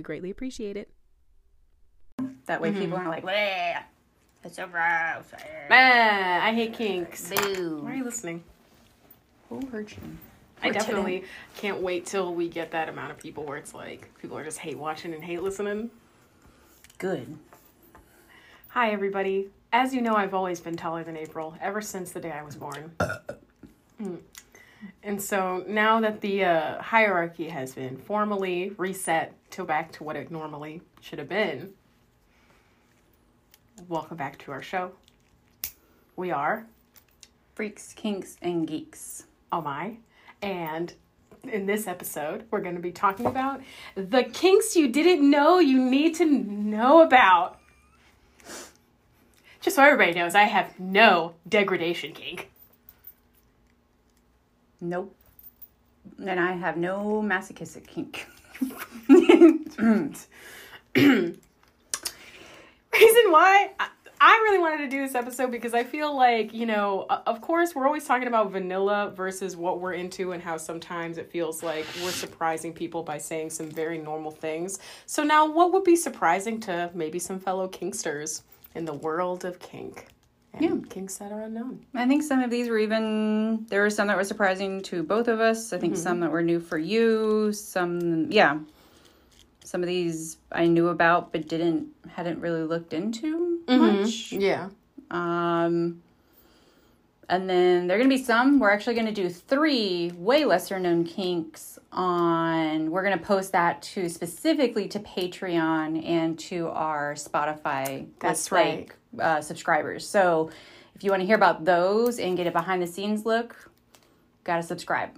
We greatly appreciate it. That way people aren't like, "Bleh, it's so gross. Ah, I hate kinks. Boo. Why are you listening? Who hurt you? I For today? definitely can't wait till we get that amount of people where it's like people are just hate watching and hate listening. Good. Hi, everybody. As you know, I've always been taller than April ever since the day I was born. Mm. And so now that the uh, hierarchy has been formally reset to back to what it normally should have been, welcome back to our show. We are Freaks, kinks, and geeks. Oh my. And in this episode, we're going to be talking about the kinks you didn't know you need to know about. Just so everybody knows, I have no degradation kink. Nope. And I have no masochistic kink. Reason why I, I really wanted to do this episode because I feel like, you know, of course, we're always talking about vanilla versus what we're into and how sometimes it feels like we're surprising people by saying some very normal things. So, now what would be surprising to maybe some fellow kinksters in the world of kink? And Yeah. kinks that are unknown. I think some of these were even, there were some that were surprising to both of us. I think some that were new for you. Some, yeah. Some of these I knew about but didn't, hadn't really looked into much. Yeah. Um, and then there are going to be some. We're actually going to do three way lesser known kinks on. We're going to post that to specifically to Patreon and to our Spotify. That's like, uh, subscribers. So if you want to hear about those and get a behind the scenes look, got to subscribe.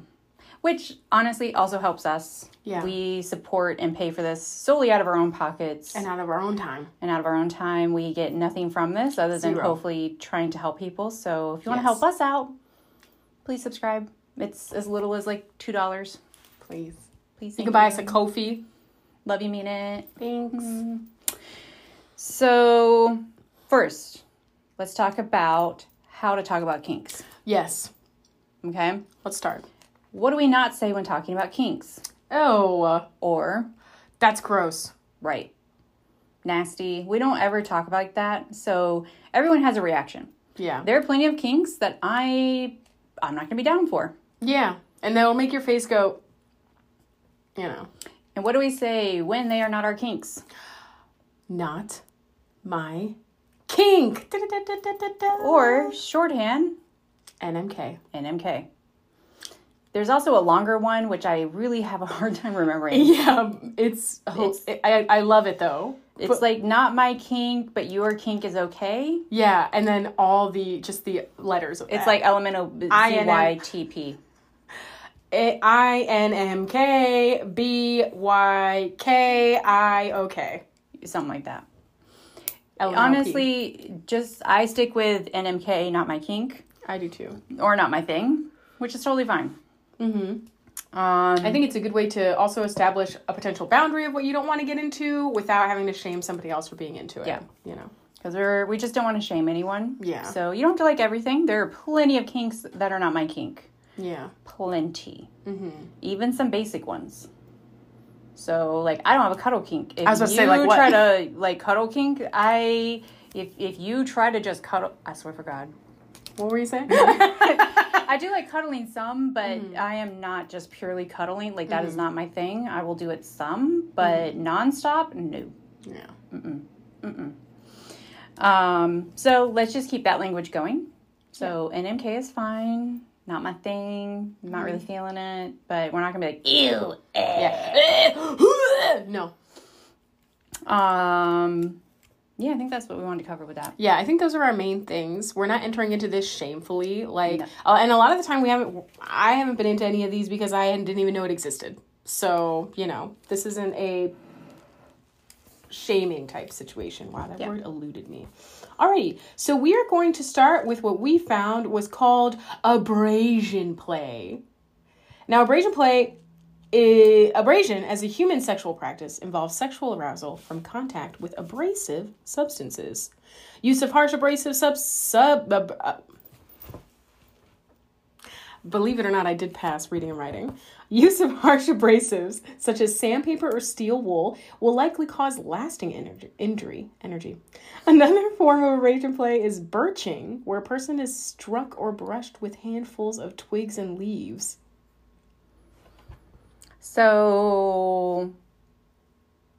Which honestly also helps us. Yeah. We support and pay for this solely out of our own pockets And out of our own time. and out of our own time. We get nothing from this other than Zero. hopefully trying to help people. So if you want to Yes. help us out, please subscribe. It's as little as like two dollars. Please. Please, You can buy us a Ko-fi. Love you, mean it. Thanks. Mm-hmm. So first, let's talk about how to talk about kinks. Yes. Okay, Let's start. What do we not say when talking about kinks? Oh, Or that's gross. right, nasty. We don't ever talk about that. So everyone has a reaction. Yeah. There are plenty of kinks that I I'm not gonna be down for. Yeah. And they'll make your face go, you know, And what do we say when they are not our kinks? not my kink. Or shorthand, NMK. NMK. There's also a longer one, which I really have a hard time remembering. Yeah, it's, It's- I, I love it though. It's like not my kink, but your kink is okay. Yeah, and then all the just the letters of It's that. like elemental B- INM. CYTP. A- I N M K B Y K I O K. Something like that. Honestly, just I stick with NMK, not my kink, I do too. or not my thing, which is totally fine. Mm-hmm. Um, I think it's a good way to also establish a potential boundary of what you don't want to get into without having to shame somebody else for being into it. Yeah. You know. because we're we just don't want to shame anyone. Yeah. So you don't have to like everything. There are plenty of kinks that are not my kink. Yeah. Plenty. Mm-hmm. Even some basic ones. So like I don't have a cuddle kink. If I was to you say, like, what? try to like cuddle kink, I if if you try to just cuddle, I swear for God, What were you saying? I do like cuddling some, but Mm-hmm. I am not just purely cuddling. Like that is not my thing. I will do it some, Mm-hmm. but nonstop, no. yeah. Um, so let's just keep that language going. So NMK is fine. Not my thing. Not Mm-hmm. really feeling it, but we're not gonna be like ew. Yeah. no. Um, yeah, I think that's what we wanted to cover with that. Yeah, I think those are our main things. We're not entering into this shamefully, like, No. uh, and a lot of the time we haven't. I haven't been into any of these because I didn't even know it existed. So you know, this isn't a shaming type situation. Wow, that Yeah. word eluded me. Alrighty, so we are going to start with what we found was called abrasion play. Now, abrasion play, abrasion as a human sexual practice involves sexual arousal from contact with abrasive substances. Use of harsh abrasive sub sub. ab- uh, believe it or not, I did pass reading and writing. Use of harsh abrasives, such as sandpaper or steel wool, will likely cause lasting energy, injury. Energy. Another form of abrasion play is birching, where a person is struck or brushed with handfuls of twigs and leaves. So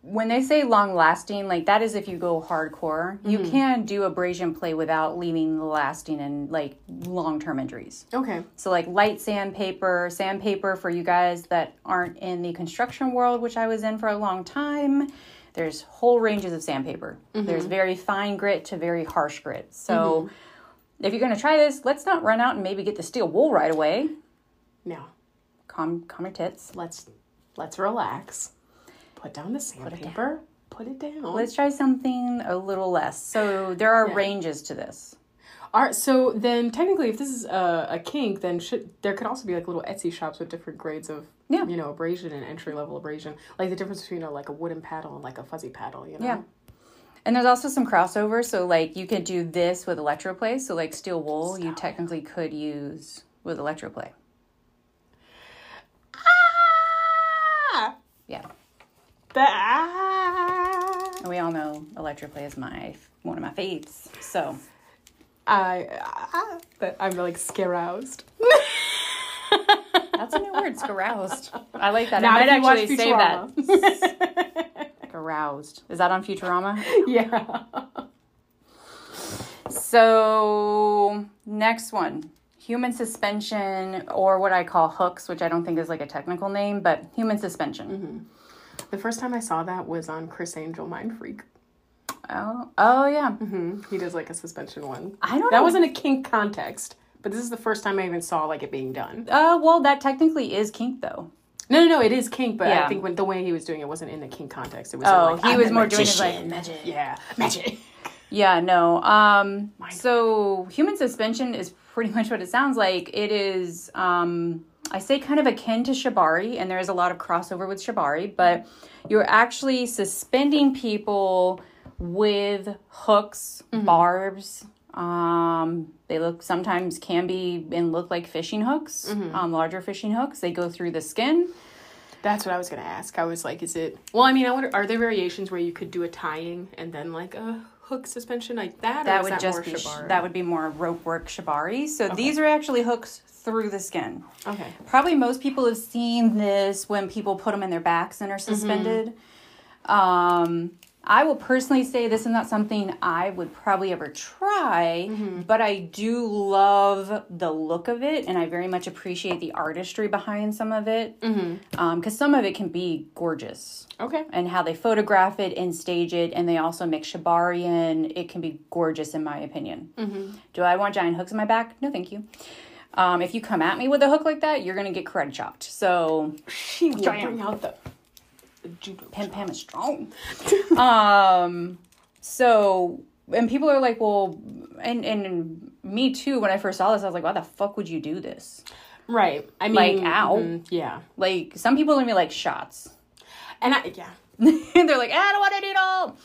when they say long lasting, like that is if you go hardcore. You mm-hmm. can do abrasion play without leaving lasting and like long term injuries. Okay. So like light sandpaper, sandpaper for you guys that aren't in the construction world, which I was in for a long time. There's whole ranges of sandpaper. Mm-hmm. There's very fine grit to very harsh grit. So mm-hmm. if you're gonna try this, let's not run out and maybe get the steel wool right away. Now, Calm, calm your tits. let's let's relax. Put down the sandpaper. Put it down. Let's try something a little less. So there are ranges to this. All right, so then technically, if this is a, a kink, then should there could also be like little Etsy shops with different grades of Yeah. you know abrasion and entry level abrasion, like the difference between you know, like a wooden paddle and like a fuzzy paddle. You know. Yeah. And there's also some crossover. So like you could do this with electroplay. So like steel wool, you technically could use with electroplay. Ah! Yeah. Ah! And we all know electroplay is my one of my faves. So I, ah, but I'm like scaroused. that's a new word, scaroused. I like that. Now, I if might you watch actually say that. Futurama. Caroused. Is that on Futurama? yeah. So next one. Human suspension, or what I call hooks, which I don't think is like a technical name, but human suspension. The first time I saw that was on Criss Angel Mind Freak. Oh, oh yeah. hmm He does like a suspension one. I don't That know. wasn't a kink context, but this is the first time I even saw like it being done. Uh, well, that technically is kink, though. No, no, no, it is kink, but Yeah. I think when the way he was doing it wasn't in the kink context. It was Oh, like, he I'm was a more doing it like magic. Yeah, magic. Yeah, no. Um, so human suspension is pretty much what it sounds like. It is, um, I say, kind of akin to shibari, and there is a lot of crossover with shibari, but you're actually suspending people with hooks, barbs. Um, they look sometimes can be and look like fishing hooks, um, larger fishing hooks. They go through the skin. That's what I was gonna ask. I was like, is it? Well, I mean, I wonder, are there variations where you could do a tying and then like a hook suspension like that? or would that just be shibari? that would be more rope work shibari. So these are actually hooks through the skin. okay. Probably most people have seen this when people put them in their backs and are suspended. Um, I will personally say this is not something I would probably ever try, mm-hmm. but I do love the look of it, and I very much appreciate the artistry behind some of it. Mm-hmm. Um, because some of it can be gorgeous, Okay. and how they photograph it and stage it, and they also make shibari in. It can be gorgeous, in my opinion. Mm-hmm. Do I want giant hooks in my back? No, thank you. Um, if you come at me with a hook like that, you're gonna get karate chopped. So She will bring out the judo. Pam Pam is strong. um, so and people are like, well, and and me too. When I first saw this, I was like, why the fuck would you do this? Right. I mean, Like, ow. mhm, yeah. Like some people are gonna be like shots. And I yeah. They're like, I don't want to do it all.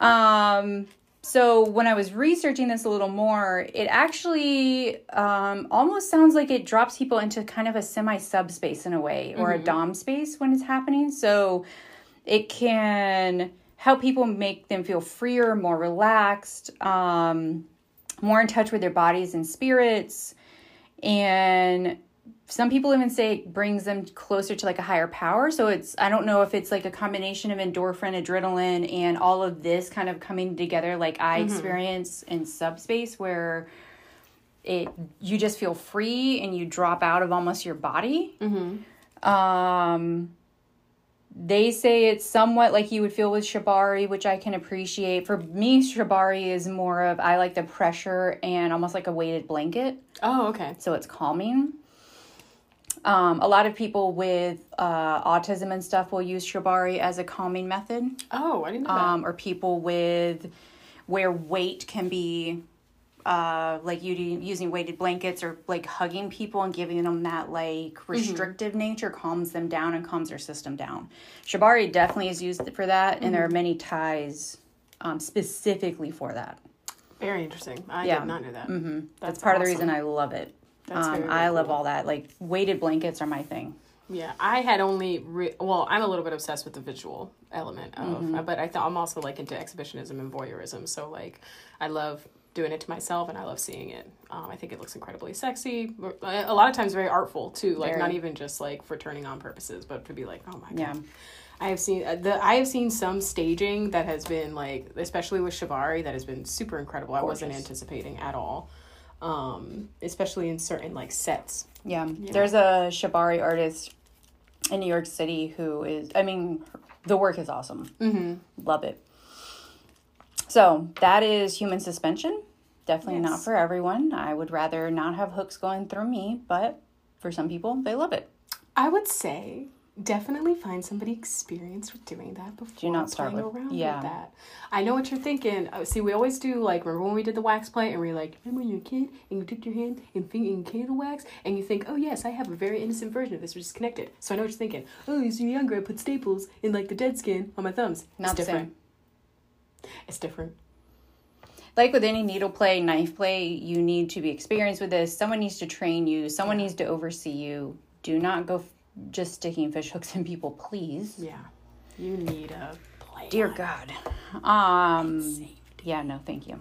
Yeah. Um. So when I was researching this a little more, it actually um, almost sounds like it drops people into kind of a semi subspace in a way, or a dom space when it's happening. So it can help people make them feel freer, more relaxed, um, more in touch with their bodies and spirits, and some people even say it brings them closer to like a higher power. So it's I don't know if it's like a combination of endorphin, adrenaline, and all of this kind of coming together like I experience in subspace where it you just feel free and you drop out of almost your body. Um they say it's somewhat like you would feel with shibari, which I can appreciate. For me, shibari is more of I like the pressure and almost like a weighted blanket Oh, okay. so it's calming. Um, a lot of people with uh, autism and stuff will use shibari as a calming method, Oh, I didn't know that. um, or people with where weight can be uh, like you using weighted blankets or like hugging people and giving them that like restrictive nature calms them down and calms their system down. Shibari definitely is used for that, and there are many ties um, specifically for that. Very interesting. I Yeah. did not know that. hmm That's That's part of the reason I love it. Um, I love cool. all that. Like weighted blankets are my thing. Yeah, I had only re- well, I'm a little bit obsessed with the visual element of, Mm-hmm. but I thought I'm also like into exhibitionism and voyeurism. So like, I love doing it to myself, and I love seeing it. Um, I think it looks incredibly sexy. A lot of times, very artful too. Like Very. not even just like for turning on purposes, but to be like, oh my god. Yeah. I have seen uh, the I have seen some staging that has been like, especially with Shibari, that has been super incredible. I wasn't anticipating at all, um, especially in certain like sets. Yeah. There's a shibari artist in New York City who is. I mean, the work is awesome. Mm-hmm. Love it. So that is human suspension. Definitely not for everyone. I would rather not have hooks going through me, but for some people, they love it. I would say definitely find somebody experienced with doing that before not start with- around yeah. with that. I know what you're thinking. Uh, see, we always do like remember when we did the wax play and we are like, remember when you're a kid and you dipped your hand in finger in candle wax and you think, oh yes, I have a very innocent version of this, which is connected. So I know what you're thinking. Oh, as you're younger, I put staples in like the dead skin on my thumbs. Not it's different. It's different. like with any needle play, knife play, you need to be experienced with this. Someone needs to train you. Someone needs to oversee you. Do not go just sticking fish hooks in people, please. Yeah, you need a play. Dear God. Um. Yeah. No. Thank you.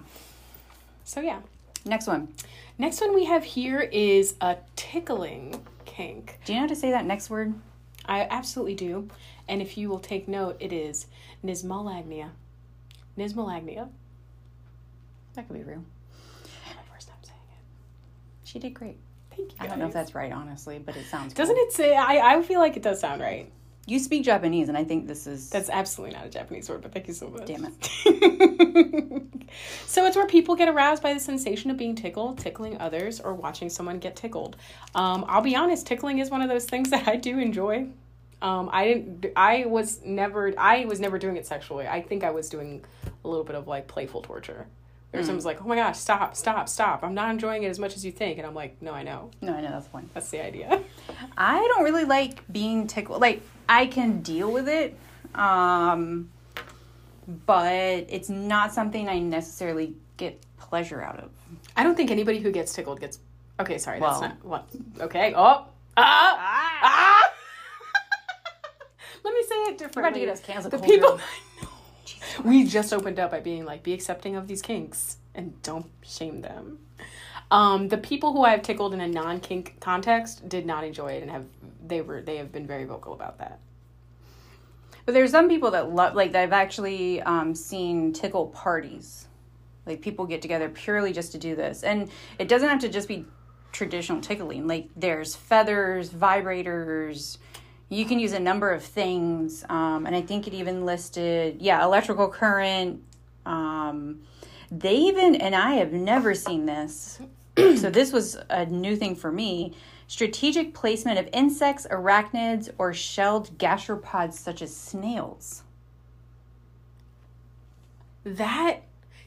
So yeah. Next one. Next one we have here is a tickling kink. Do you know how to say that next word? I absolutely do. And if you will take note, it is knismolagnia. Knismolagnia. That could be real. My first time saying it. She did great. Thank you. I don't know if that's right, honestly, but it sounds. Doesn't cool. it say? I, I feel like it does sound right. You speak Japanese, and I think this is. That's absolutely not a Japanese word, but thank you so much. Damn it. so it's where people get aroused by the sensation of being tickled, tickling others, or watching someone get tickled. Um, I'll be honest, tickling is one of those things that I do enjoy. Um, I didn't. I was never. I was never doing it sexually. I think I was doing a little bit of like playful torture. Or someone's like, "Oh my gosh, stop, stop, stop! I'm not enjoying it as much as you think," and I'm like, "No, I know. No, I know that's the point. That's the idea." I don't really like being tickled. Like I can deal with it, um, but it's not something I necessarily get pleasure out of. I don't think anybody who gets tickled gets. Okay, sorry, that's not what. Okay. Oh. Ah. Ah. Let me say it differently. about to get us canceled, The people. We just opened up by being like, be accepting of these kinks and don't shame them. Um, the people who I've tickled in a non kink context did not enjoy it and have they were they have been very vocal about that. But there's some people that love, like that I've actually um, seen tickle parties. Like people get together purely just to do this, and it doesn't have to just be traditional tickling. Like there's feathers, vibrators. You can use a number of things, um, and I think it even listed, yeah, electrical current. Um, they even, and I have never seen this, so this was a new thing for me. Strategic placement of insects, arachnids, or shelled gastropods such as snails. that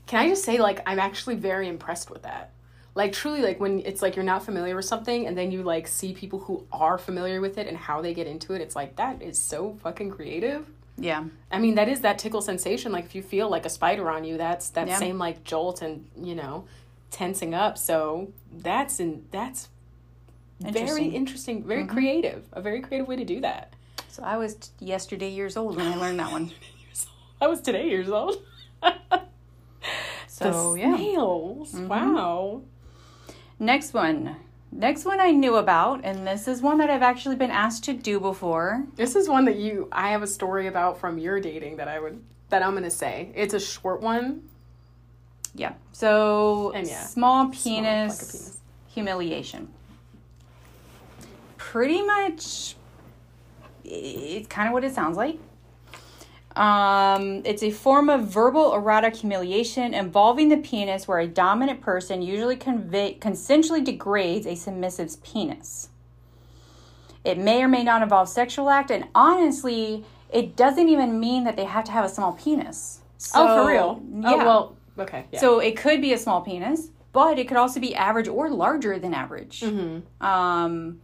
can i just say like i'm actually very impressed with that like truly like when it's like you're not familiar with something and then you like see people who are familiar with it and how they get into it it's like that is so fucking creative Yeah. i mean that is that tickle sensation like if you feel like a spider on you that's that Yeah. same like jolt and you know tensing up so that's in that's very Interesting. interesting very creative a very creative way to do that So I was t- yesterday years old when I learned that one. i was today years old So the yeah. Mm-hmm. snails wow Next one. Next one I knew about, and this is one that I've actually been asked to do before. This is one that you I have a story about from your dating that I would that I'm gonna say. It's a short one. Yeah. So And yeah, small small, like penis. humiliation. Pretty much it's kind of what it sounds like. Um, it's a form of verbal erotic humiliation involving the penis where a dominant person usually convey, consensually degrades a submissive's penis. It may or may not involve sexual act, and honestly, it doesn't even mean that they have to have a small penis. oh, for real? Yeah. Oh, well, okay. Yeah. So it could be a small penis, but it could also be average or larger than average. Mm-hmm. Um,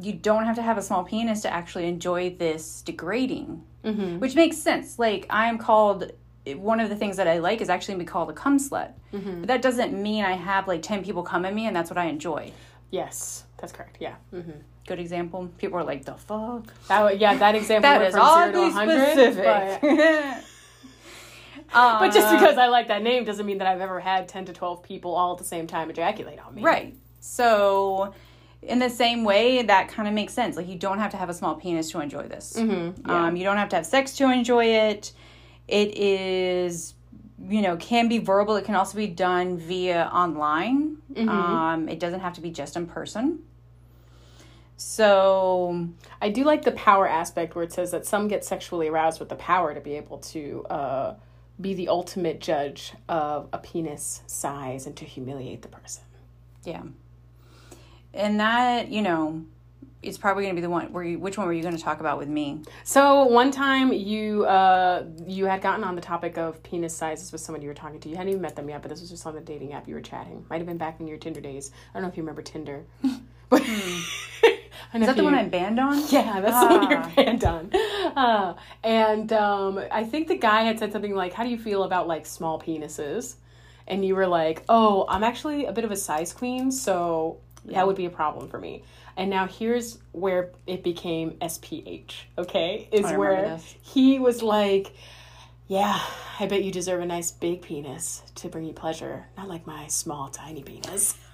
you don't have to have a small penis to actually enjoy this degrading, Mm-hmm. which makes sense. Like I am called. One of the things that I like is actually be called a cum slut, Mm-hmm. but that doesn't mean I have like ten people come at me and that's what I enjoy. yes, that's correct. Yeah. Mm-hmm. Good example. People are like, "The fuck." That, yeah, that example That went is from zero to 100. specific. But, but just because I like that name doesn't mean that I've ever had 10 to 12 people all at the same time ejaculate on me. Right. So, in the same way, that kind of makes sense. Like, you don't have to have a small penis to enjoy this. Mm-hmm. Um, you don't have to have sex to enjoy it. It is, you know, can be verbal. It can also be done via online. Um, it doesn't have to be just in person. So, I do like the power aspect where it says that some get sexually aroused with the power to be able to uh, be the ultimate judge of a penis size and to humiliate the person. yeah. And that, you know, it's probably going to be the one where you, which one were you going to talk about with me? So one time you uh, you had gotten on the topic of penis sizes with someone you were talking to. You hadn't even met them yet, but this was just on the dating app you were chatting. Might have been back in your Tinder days. I don't know if you remember Tinder. But Is that the one I'm banned on? Yeah, that's the one you're Ah. banned on. Uh, and um, I think the guy had said something like, "How do you feel about like small penises?" And you were like, "Oh, I'm actually a bit of a size queen, so that would be a problem for me." And now here's where it became SPH. Okay, is where this. he was like. Yeah, I bet you deserve a nice big penis to bring you pleasure, not like my small, tiny penis.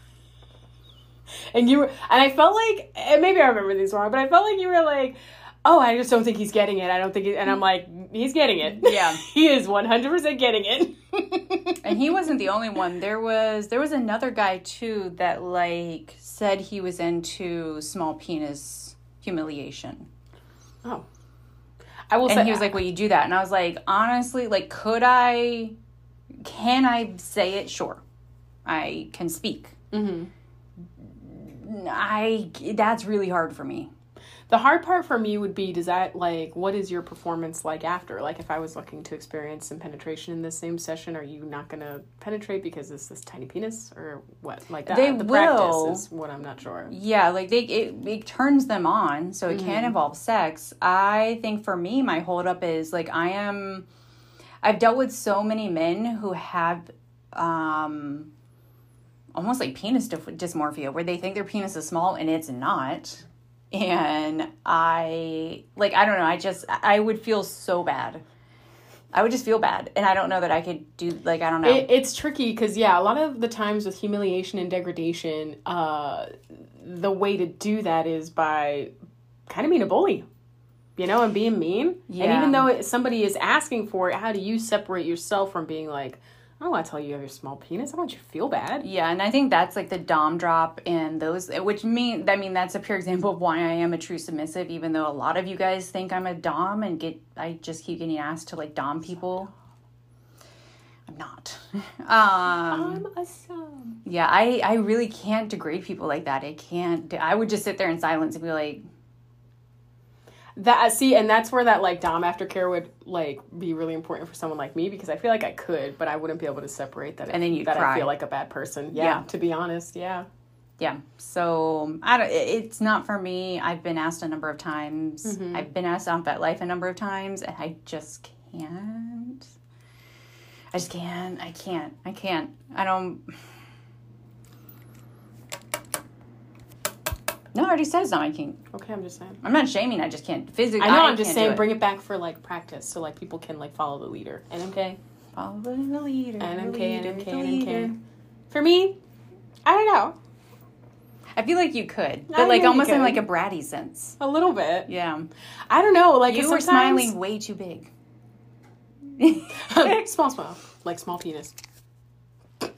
And you were, and I felt like, and maybe I remember these wrong, but I felt like you were like, oh, I just don't think he's getting it. I don't think, he, and I'm like, he's getting it. Yeah. he is 100% getting it. and he wasn't the only one. There was there was another guy too that like said he was into small penis humiliation. Oh. I will and say, he was like well you do that? And i was like honestly like could i can i say it? Sure. I can speak. Mm-hmm. i that's really hard for me the hard part for me would be, does that, like, what is your performance like after? Like, if I was looking to experience some penetration in the same session, are you not going to penetrate because it's this tiny penis or what? Like that, They the will. practice is what I'm not sure. yeah like they it, it turns them on so it can involve sex i think for me my holdup is like i am i've dealt with so many men who have um almost like penis dys- dysmorphia where they think their penis is small and it's not and i like i don't know i just i would feel so bad. I would just feel bad and i don't know that i could do like i don't know. It, it's tricky because yeah, a lot of the times with humiliation and degradation, uh, the way to do that is by kind of being a bully, you know, and being mean. And even though it, somebody is asking for it, how do you separate yourself from being like, I don't want to tell you you have a small penis. I don't want you to feel bad. Yeah, and I think that's like the dom drop and those, which mean I mean that's a pure example of why I am a true submissive. Even though a lot of you guys think I'm a dom and get, I just keep getting asked to like dom people. I'm not. Um, I'm a son. yeah, I I really can't degrade people like that. I can't. I would just sit there in silence and be like, That uh, see, and that's where that like dom aftercare would like be really important for someone like me because I feel like I could, but I wouldn't be able to separate that. And then you'd that cry. I feel like a bad person. Yeah, Yeah. to be honest, yeah. yeah. So I don't. It's not for me. I've been asked a number of times. Mm-hmm. I've been asked on life a number of times, and I just can't. I just can't. I can't. I can't. I don't. No, I already said it's not my kink. Okay, I'm just saying. I'm not shaming. I just can't physically. I know. I'm just saying, bring it back for like practice, so like people can like follow the leader. NMK, Follow the leader. NMK, leader, NMK. NMK. For me, I don't know. I feel like you could, but I like almost in like a bratty sense. A little bit. Yeah, I don't know. Like you were smiling way too big. small, small, like small penis. that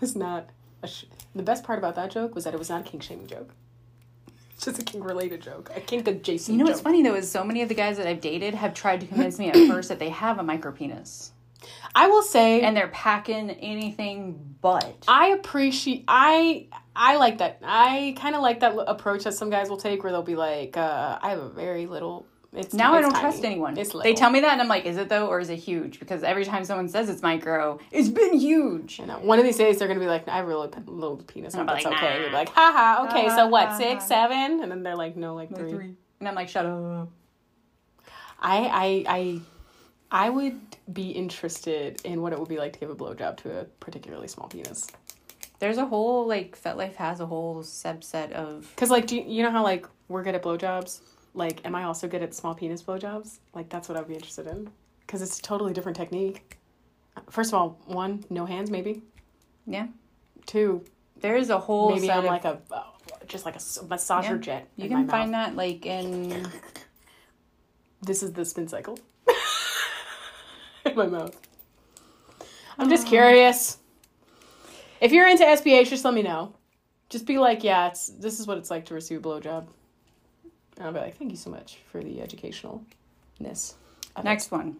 was not a. Sh- the best part about that joke was that it was not a kink shaming joke. It's just a kink related joke, a kink adjacent. Joke. You know what's joke. funny though is so many of the guys that I've dated have tried to convince me at first that they have a micro penis. I will say, and they're packing anything but. I appreciate I I like that. I kind of like that l- approach that some guys will take, where they'll be like, uh, "I have a very little." It's Now I don't tiny. trust anyone. It's they tell me that, and I'm like, is it though, or is it huge? Because every time someone says it's micro, it's been huge. Know, one of these days they're gonna be like, "I have a really p- little penis. I'm That's like, okay." nah. You're like, "Haha, okay. Ha, so what? ha, Six, seven? And then they're like, "No, like three. And I'm like, shut up. I I I I would be interested in what it would be like to give a blowjob to a particularly small penis. There's a whole like FetLife has a whole subset of Cause like, do you, you know how like we're good at blowjobs? Like, am I also good at small penis blowjobs? Like, that's what I'd be interested in. Cause it's a totally different technique. First of all, one, no hands, maybe. yeah. Two, There is a whole maybe set I'm of, like a uh, just like a massager Yeah. jet. you can find mouth. that like in This is the spin cycle. in my mouth. I'm just curious. If you're into SPH, just let me know. Just be like, yeah, it's this is what it's like to receive a blowjob. And I'll be like, thank you so much for the educationalness. of it." next one.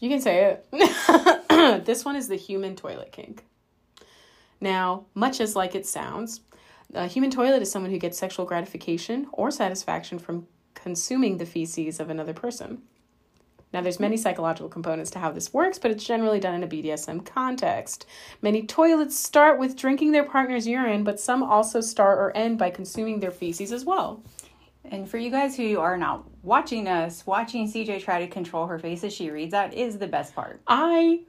You can say it. this one is the human toilet kink. Now, much as like it sounds, a human toilet is someone who gets sexual gratification or satisfaction from consuming the feces of another person. Now, there's many psychological components to how this works, but it's generally done in a BDSM context. Many toilets start with drinking their partner's urine, but some also start or end by consuming their feces as well. And for you guys who are not watching us, watching CJ try to control her face as she reads that is the best part. I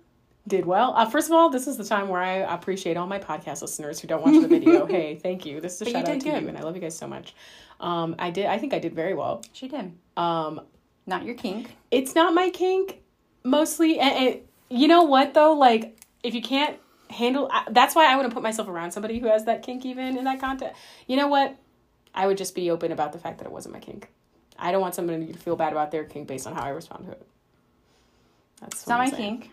did well. Uh, first of all, this is the time where I appreciate all my podcast listeners who don't watch the video. hey, thank you. This is a But you shout out did to good. you, and I love you guys so much. Um, I did. I think I did very well. She did. Um, Not your kink. it's not my kink, mostly. And, and you know what though? Like, if you can't handle, I- that's why I wouldn't put myself around somebody who has that kink even in that context. You know what? I would just be open about the fact that it wasn't my kink. I don't want somebody to feel bad about their kink based on how I respond to it. That's It's not I'm my saying. kink.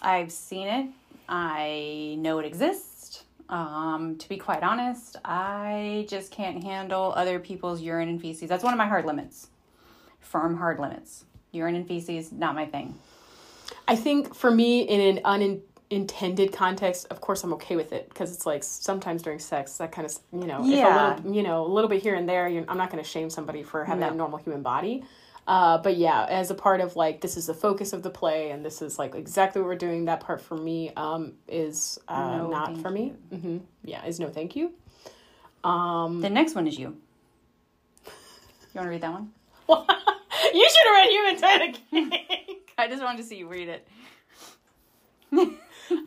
I've seen it. I know it exists. Um, to be quite honest, I just can't handle other people's urine and feces. That's one of my hard limits. Firm hard limits. Urine and feces, not my thing. I think for me, in an unintended context, of course, I'm okay with it because it's like sometimes during sex, that kind of you know, Yeah. if a little, you know, a little bit here and there, you're, I'm not going to shame somebody for having a normal human body. Uh, but yeah, as a part of like this is the focus of the play, and this is like exactly what we're doing. That part for me um, is uh, No, not for me. Mm-hmm. Yeah, is no thank you. Um, the next one is you. You want to read that one? you should have read Human Kink. I just wanted to see you read it.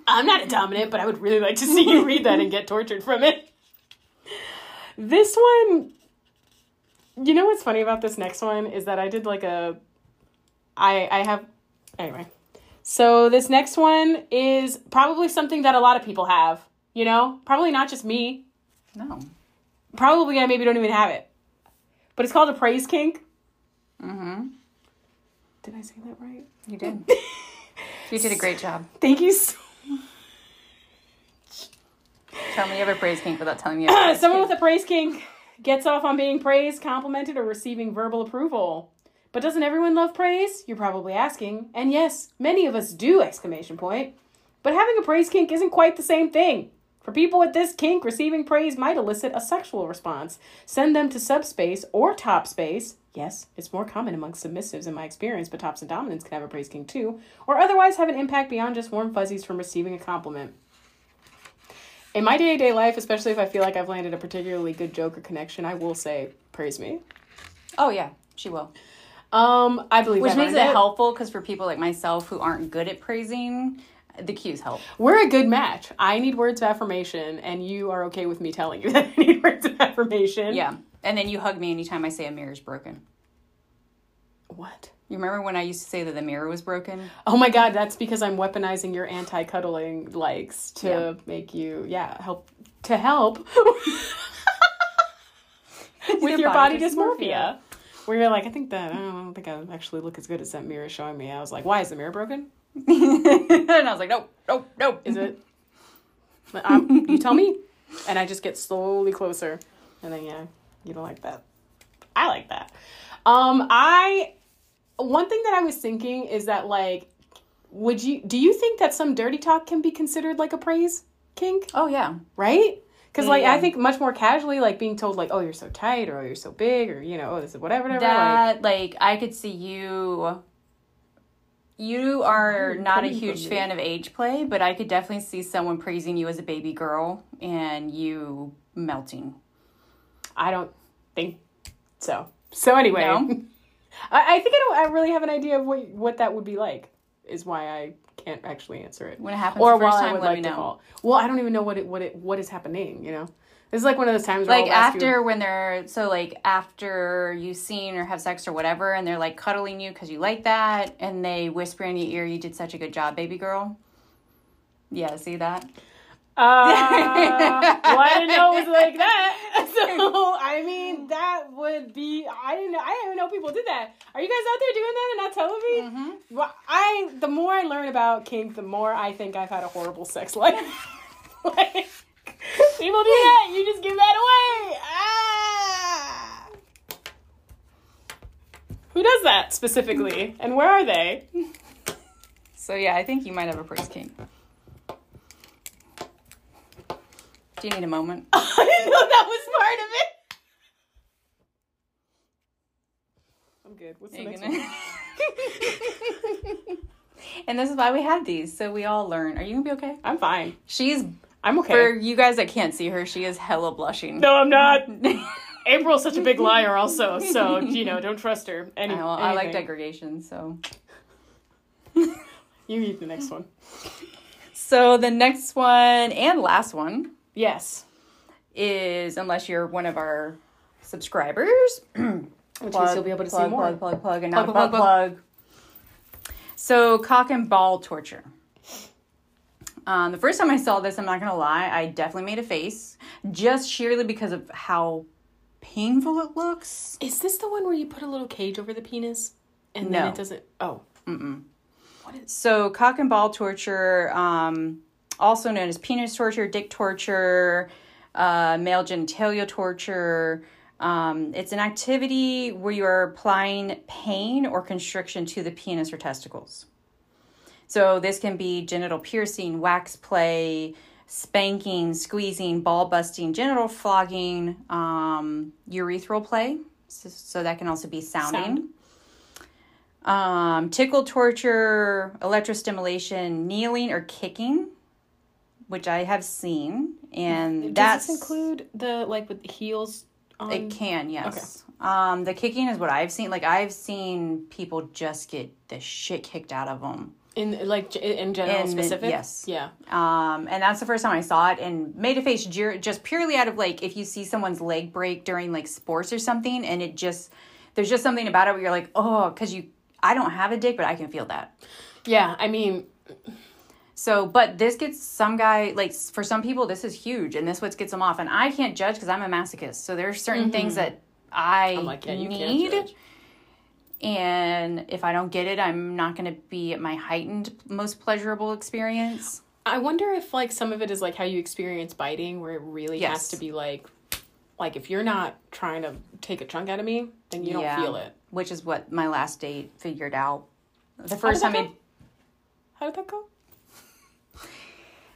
I'm not a dominant, but I would really like to see you read that and get tortured from it. This one, you know what's funny about this next one is that I did like a, I I have, anyway. So this next one is probably something that a lot of people have. You know, probably not just me. No. Probably I maybe don't even have it, but it's called a praise kink. Mm-hmm. Did I say that right? You did. you did a great job. Thank you so Tell me you have a praise kink without telling me you have a praise Someone kink. with a praise kink gets off on being praised, complimented, or receiving verbal approval. But doesn't everyone love praise? You're probably asking. And yes, many of us do! Exclamation point. But having a praise kink isn't quite the same thing. For people with this kink, receiving praise might elicit a sexual response. Send them to subspace or top space. Yes, it's more common among submissives in my experience, but tops and dominants can have a praise kink too, or otherwise have an impact beyond just warm fuzzies from receiving a compliment. In my day to day life, especially if I feel like I've landed a particularly good joke or connection, I will say, praise me. Oh yeah, she will. Um, I believe Which makes it earned helpful because for people like myself who aren't good at praising, the cues help. We're a good match. I need words of affirmation, and you are okay with me telling you that I need words of affirmation. Yeah. And then you hug me anytime I say a mirror's broken. What? You remember when I used to say that the mirror was broken? Oh my god, that's because I'm weaponizing your anti cuddling likes to Yeah. make you, yeah, help to help with your, body, dysmorphia. Where you're like, I think that I don't think I actually look as good as that mirror showing me. I was like, why is the mirror broken? and I was like, nope, nope, nope. Is it? um, you tell me, and I just get slowly closer, and then yeah, you don't like that. I like that. Um, I one thing that I was thinking is that like, would you do you think that some dirty talk can be considered like a praise kink? Oh yeah. right? Because like I think much more casually, like being told like, "Oh, you're so tight," or "Oh, you're so big," or you know, "Oh, this is whatever." whatever like, That like I could see you. You are not a huge fan of age play, but I could definitely see someone praising you as a baby girl and you melting. I don't think so. So anyway, No? I, I think I don't. I really have an idea of what what that would be like. Is why I can't actually answer it. When it happens or the first while I would let like me to know. call. Well, I don't even know what it what it what is happening. You know, this is like one of those times where Like ask you- after when they're so like after you've seen or have sex or whatever, and they're like cuddling you because you like that, and they whisper in your ear, "You did such a good job, baby girl." Yeah, see that? Uh, well, I didn't know it was like that. So I mean, that would be. I didn't. know I didn't even know people did that. Are you guys out there doing that and not telling me? Mm-hmm. Well, I. The more I learn about kink, the more I think I've had a horrible sex life. like, people do that. You just give that away. Ah. Who does that specifically, and where are they? So yeah, I think you might have a praise kink. Do you need a moment? I didn't know that was part of it. I'm good. What's the next one? and this is why we have these, so we all learn. Are you gonna be okay? I'm fine. She's I'm okay. for you guys that can't see her. She is hella blushing. no, I'm not. April's such a big liar, also. So you know, don't trust her. Any, I, well, I like degradation, so. You eat the next one. So the next one and last one Yes. is unless you're one of our subscribers. Which means you'll be able to plug, see more. Plug, plug, plug, and Plug, not plug, plug, plug, plug. So cock and ball torture. Um, the first time I saw this, I'm not gonna lie, I definitely made a face, just sheerly because of how painful it looks. Is this the one where you put a little cage over the penis and then it doesn't? Oh, Mm-mm. Is... So cock and ball torture, um, also known as penis torture, dick torture, uh, male genitalia torture. Um, it's an activity where you are applying pain or constriction to the penis or testicles. So this can be genital piercing, wax play, spanking, squeezing, ball busting, genital flogging, um, urethral play. So, so that can also be sounding. Sound. Um, tickle torture, electrostimulation, kneeling or kicking, which I have seen, and does that's this include the like with heels? On? it can yes. Um, the kicking is what I've seen. Like I've seen people just get the shit kicked out of them. in like in general In- specific. yes. Yeah. Um, and that's the first time I saw it and made a face just purely out of like if you see someone's leg break during like sports or something and it just there's just something about it where you're like oh because you I don't have a dick but I can feel that. Yeah. I mean, So, but this gets some guy like for some people this is huge and this what gets them off and I can't judge because I'm a masochist. So there's certain things mm-hmm. that I I'm like, yeah, you need. And if I don't get it, I'm not going to be at my heightened, most pleasurable experience. I wonder if like some of it is like how you experience biting, where it really has to be like, like if you're not trying to take a chunk out of me, then you don't feel it. which is what my last date figured out. The first time go? How did that go?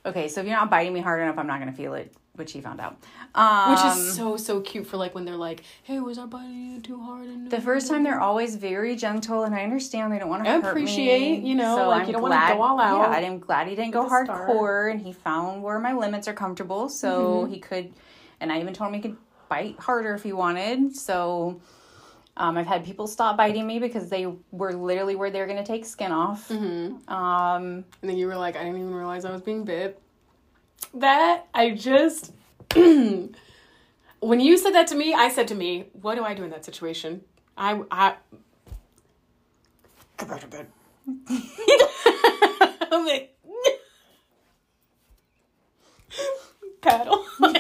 Okay, so if you're not biting me hard enough, I'm not going to feel it, which he found out. Um, Which is so so cute for like when they're like, "Hey, was I biting you too hard?" And the first time they're always very gentle, and I understand they don't want to I appreciate, me. you know, so like, I'm you don't wanna glad- go all out Yeah, I'm glad he didn't go hardcore, and he found where my limits are comfortable, so Mm-hmm. he could. And I even told him he could bite harder if he wanted. So um, I've had people stop biting me because they were literally where they were going to take skin off. Mm-hmm. Um, and then you were like, "I didn't even realize I was being bit." That I just. when you said that to me, I said to me, "What do I do in that situation?" I I. Go back to bed. I'm like. Paddle.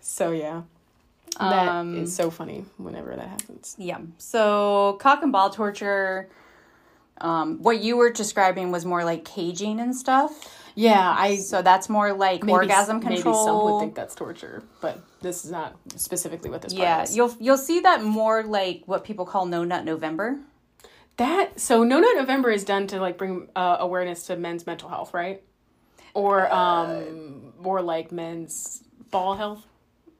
so yeah. That is Um, so funny whenever that happens. Yeah. So cock and ball torture. Um, what you were describing was more like caging and stuff. Yeah, I So that's more like maybe- orgasm Maybe control. some would think that's torture, but this is not specifically what this yeah, is. you'll you'll see that more like what people call No Nut November. That so No Nut November is done to like bring uh, awareness to men's mental health, right? Or um or like men's ball health.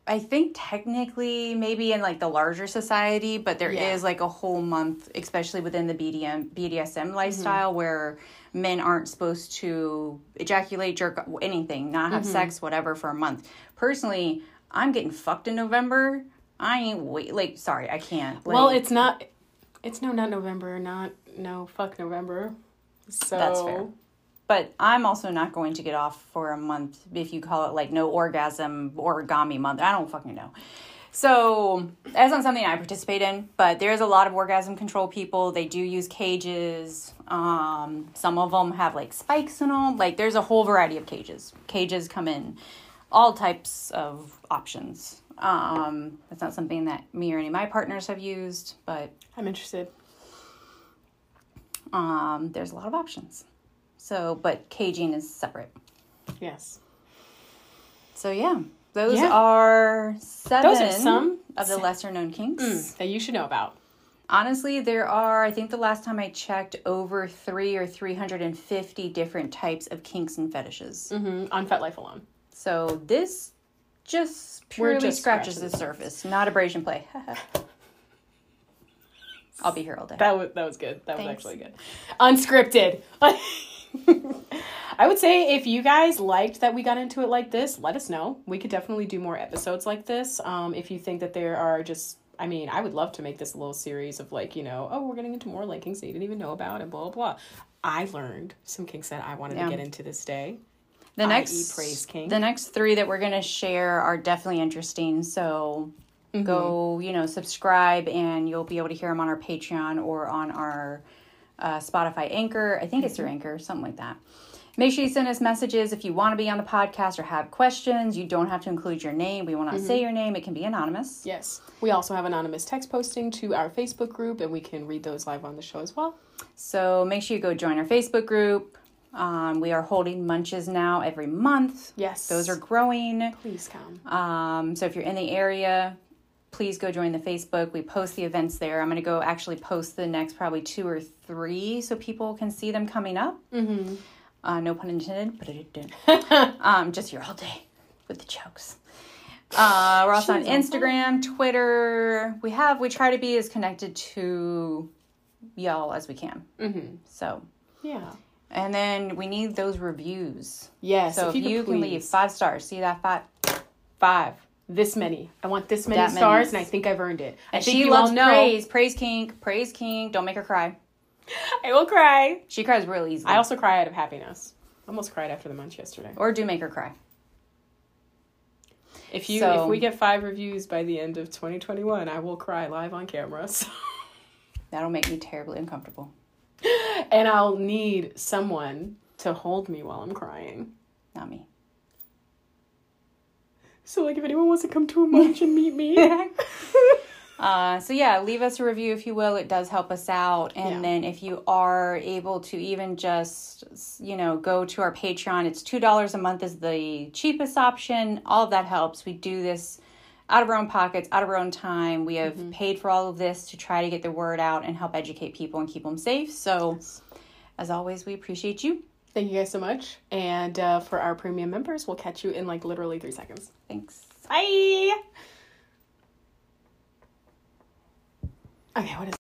I think technically maybe in like the larger society, but there is Yeah. like a whole month, especially within the BDM BDSM Mm-hmm. lifestyle, where men aren't supposed to ejaculate, jerk, anything, not Mm-hmm. have sex, whatever, for a month. Personally, I'm getting fucked in November. I ain't wait. Like, sorry, I can't. Like, well, it's not it's no not November, not no fuck November. So That's fair. But I'm also not going to get off for a month if you call it like no orgasm origami month. I don't fucking know. So that's not something I participate in, but there's a lot of orgasm control people. They do use cages. Um, some of them have like spikes in them. Like there's a whole variety of cages. Cages come in all types of options. Um, that's not something that me or any of my partners have used, but I'm interested. um, there's a lot of options. So, but caging is separate. Yes. So yeah, those Yeah. are seven Those are some- of the lesser known kinks. That you should know about. Honestly, there are. I think the last time I checked, over three or three hundred and fifty different types of kinks and fetishes. hmm On FetLife alone. So this just purely just scratches the the surface, not abrasion play. I'll be here all day. That was that was good. That was actually good. Unscripted. I would say if you guys liked that we got into it like this, let us know. We could definitely do more episodes like this. Um, if you think that there are just, I mean, I would love to make this a little series of like, you know, oh, we're getting into more linkings that you didn't even know about and blah blah blah. I learned some kinks that I wanted Yeah. to get into this day. the next praise kink. the next three that we're gonna share are definitely interesting. So Mm-hmm. go, you know, subscribe, and you'll be able to hear them on our Patreon or on our uh, Spotify Anchor. I think it's Mm-hmm. through Anchor, something like that. Make sure you send us messages if you want to be on the podcast or have questions. You don't have to include your name. We will not Mm-hmm. say your name. It can be anonymous. Yes. We also have anonymous text posting to our Facebook group, and we can read those live on the show as well. So make sure you go join our Facebook group. Um, we are holding munches now every month. Yes. Those are growing. please come. Um, so if you're in the area, please go join the Facebook. We post the events there. I'm going to go actually post the next probably two or three so people can see them coming up. Mm-hmm. Uh, no pun intended, but it um, just here all day with the jokes. Uh, we're also on She's on Instagram, Twitter. We have we try to be as connected to y'all as we can. Mm-hmm. So, Yeah. and then we need those reviews. Yes. So if, you, could can leave five stars, see that five. five. This many. I want this many That many. stars, and I think I've earned it. I And think she you loves all know. praise. Praise kink. Praise kink. Don't make her cry. I will cry. She cries real easily. I also cry out of happiness. Almost cried after the munch yesterday. or do make her cry. If you So- if we get five reviews by the end of 2021, I will cry live on camera. So. That'll make me terribly uncomfortable. and I'll need someone to hold me while I'm crying. Not me. So like if anyone wants to come to a munch and meet me. Uh, so yeah, leave us a review if you will. It does help us out. And Yeah. then if you are able to even just you know go to our Patreon, it's two dollars a month is the cheapest option. All of that helps. We do this out of our own pockets, out of our own time. We have paid for all of this to try to get the word out and help educate people and keep them safe. So as always, we appreciate you. Thank you guys so much. And uh, for our premium members, we'll catch you in like literally three seconds. Thanks. Bye. Okay, what is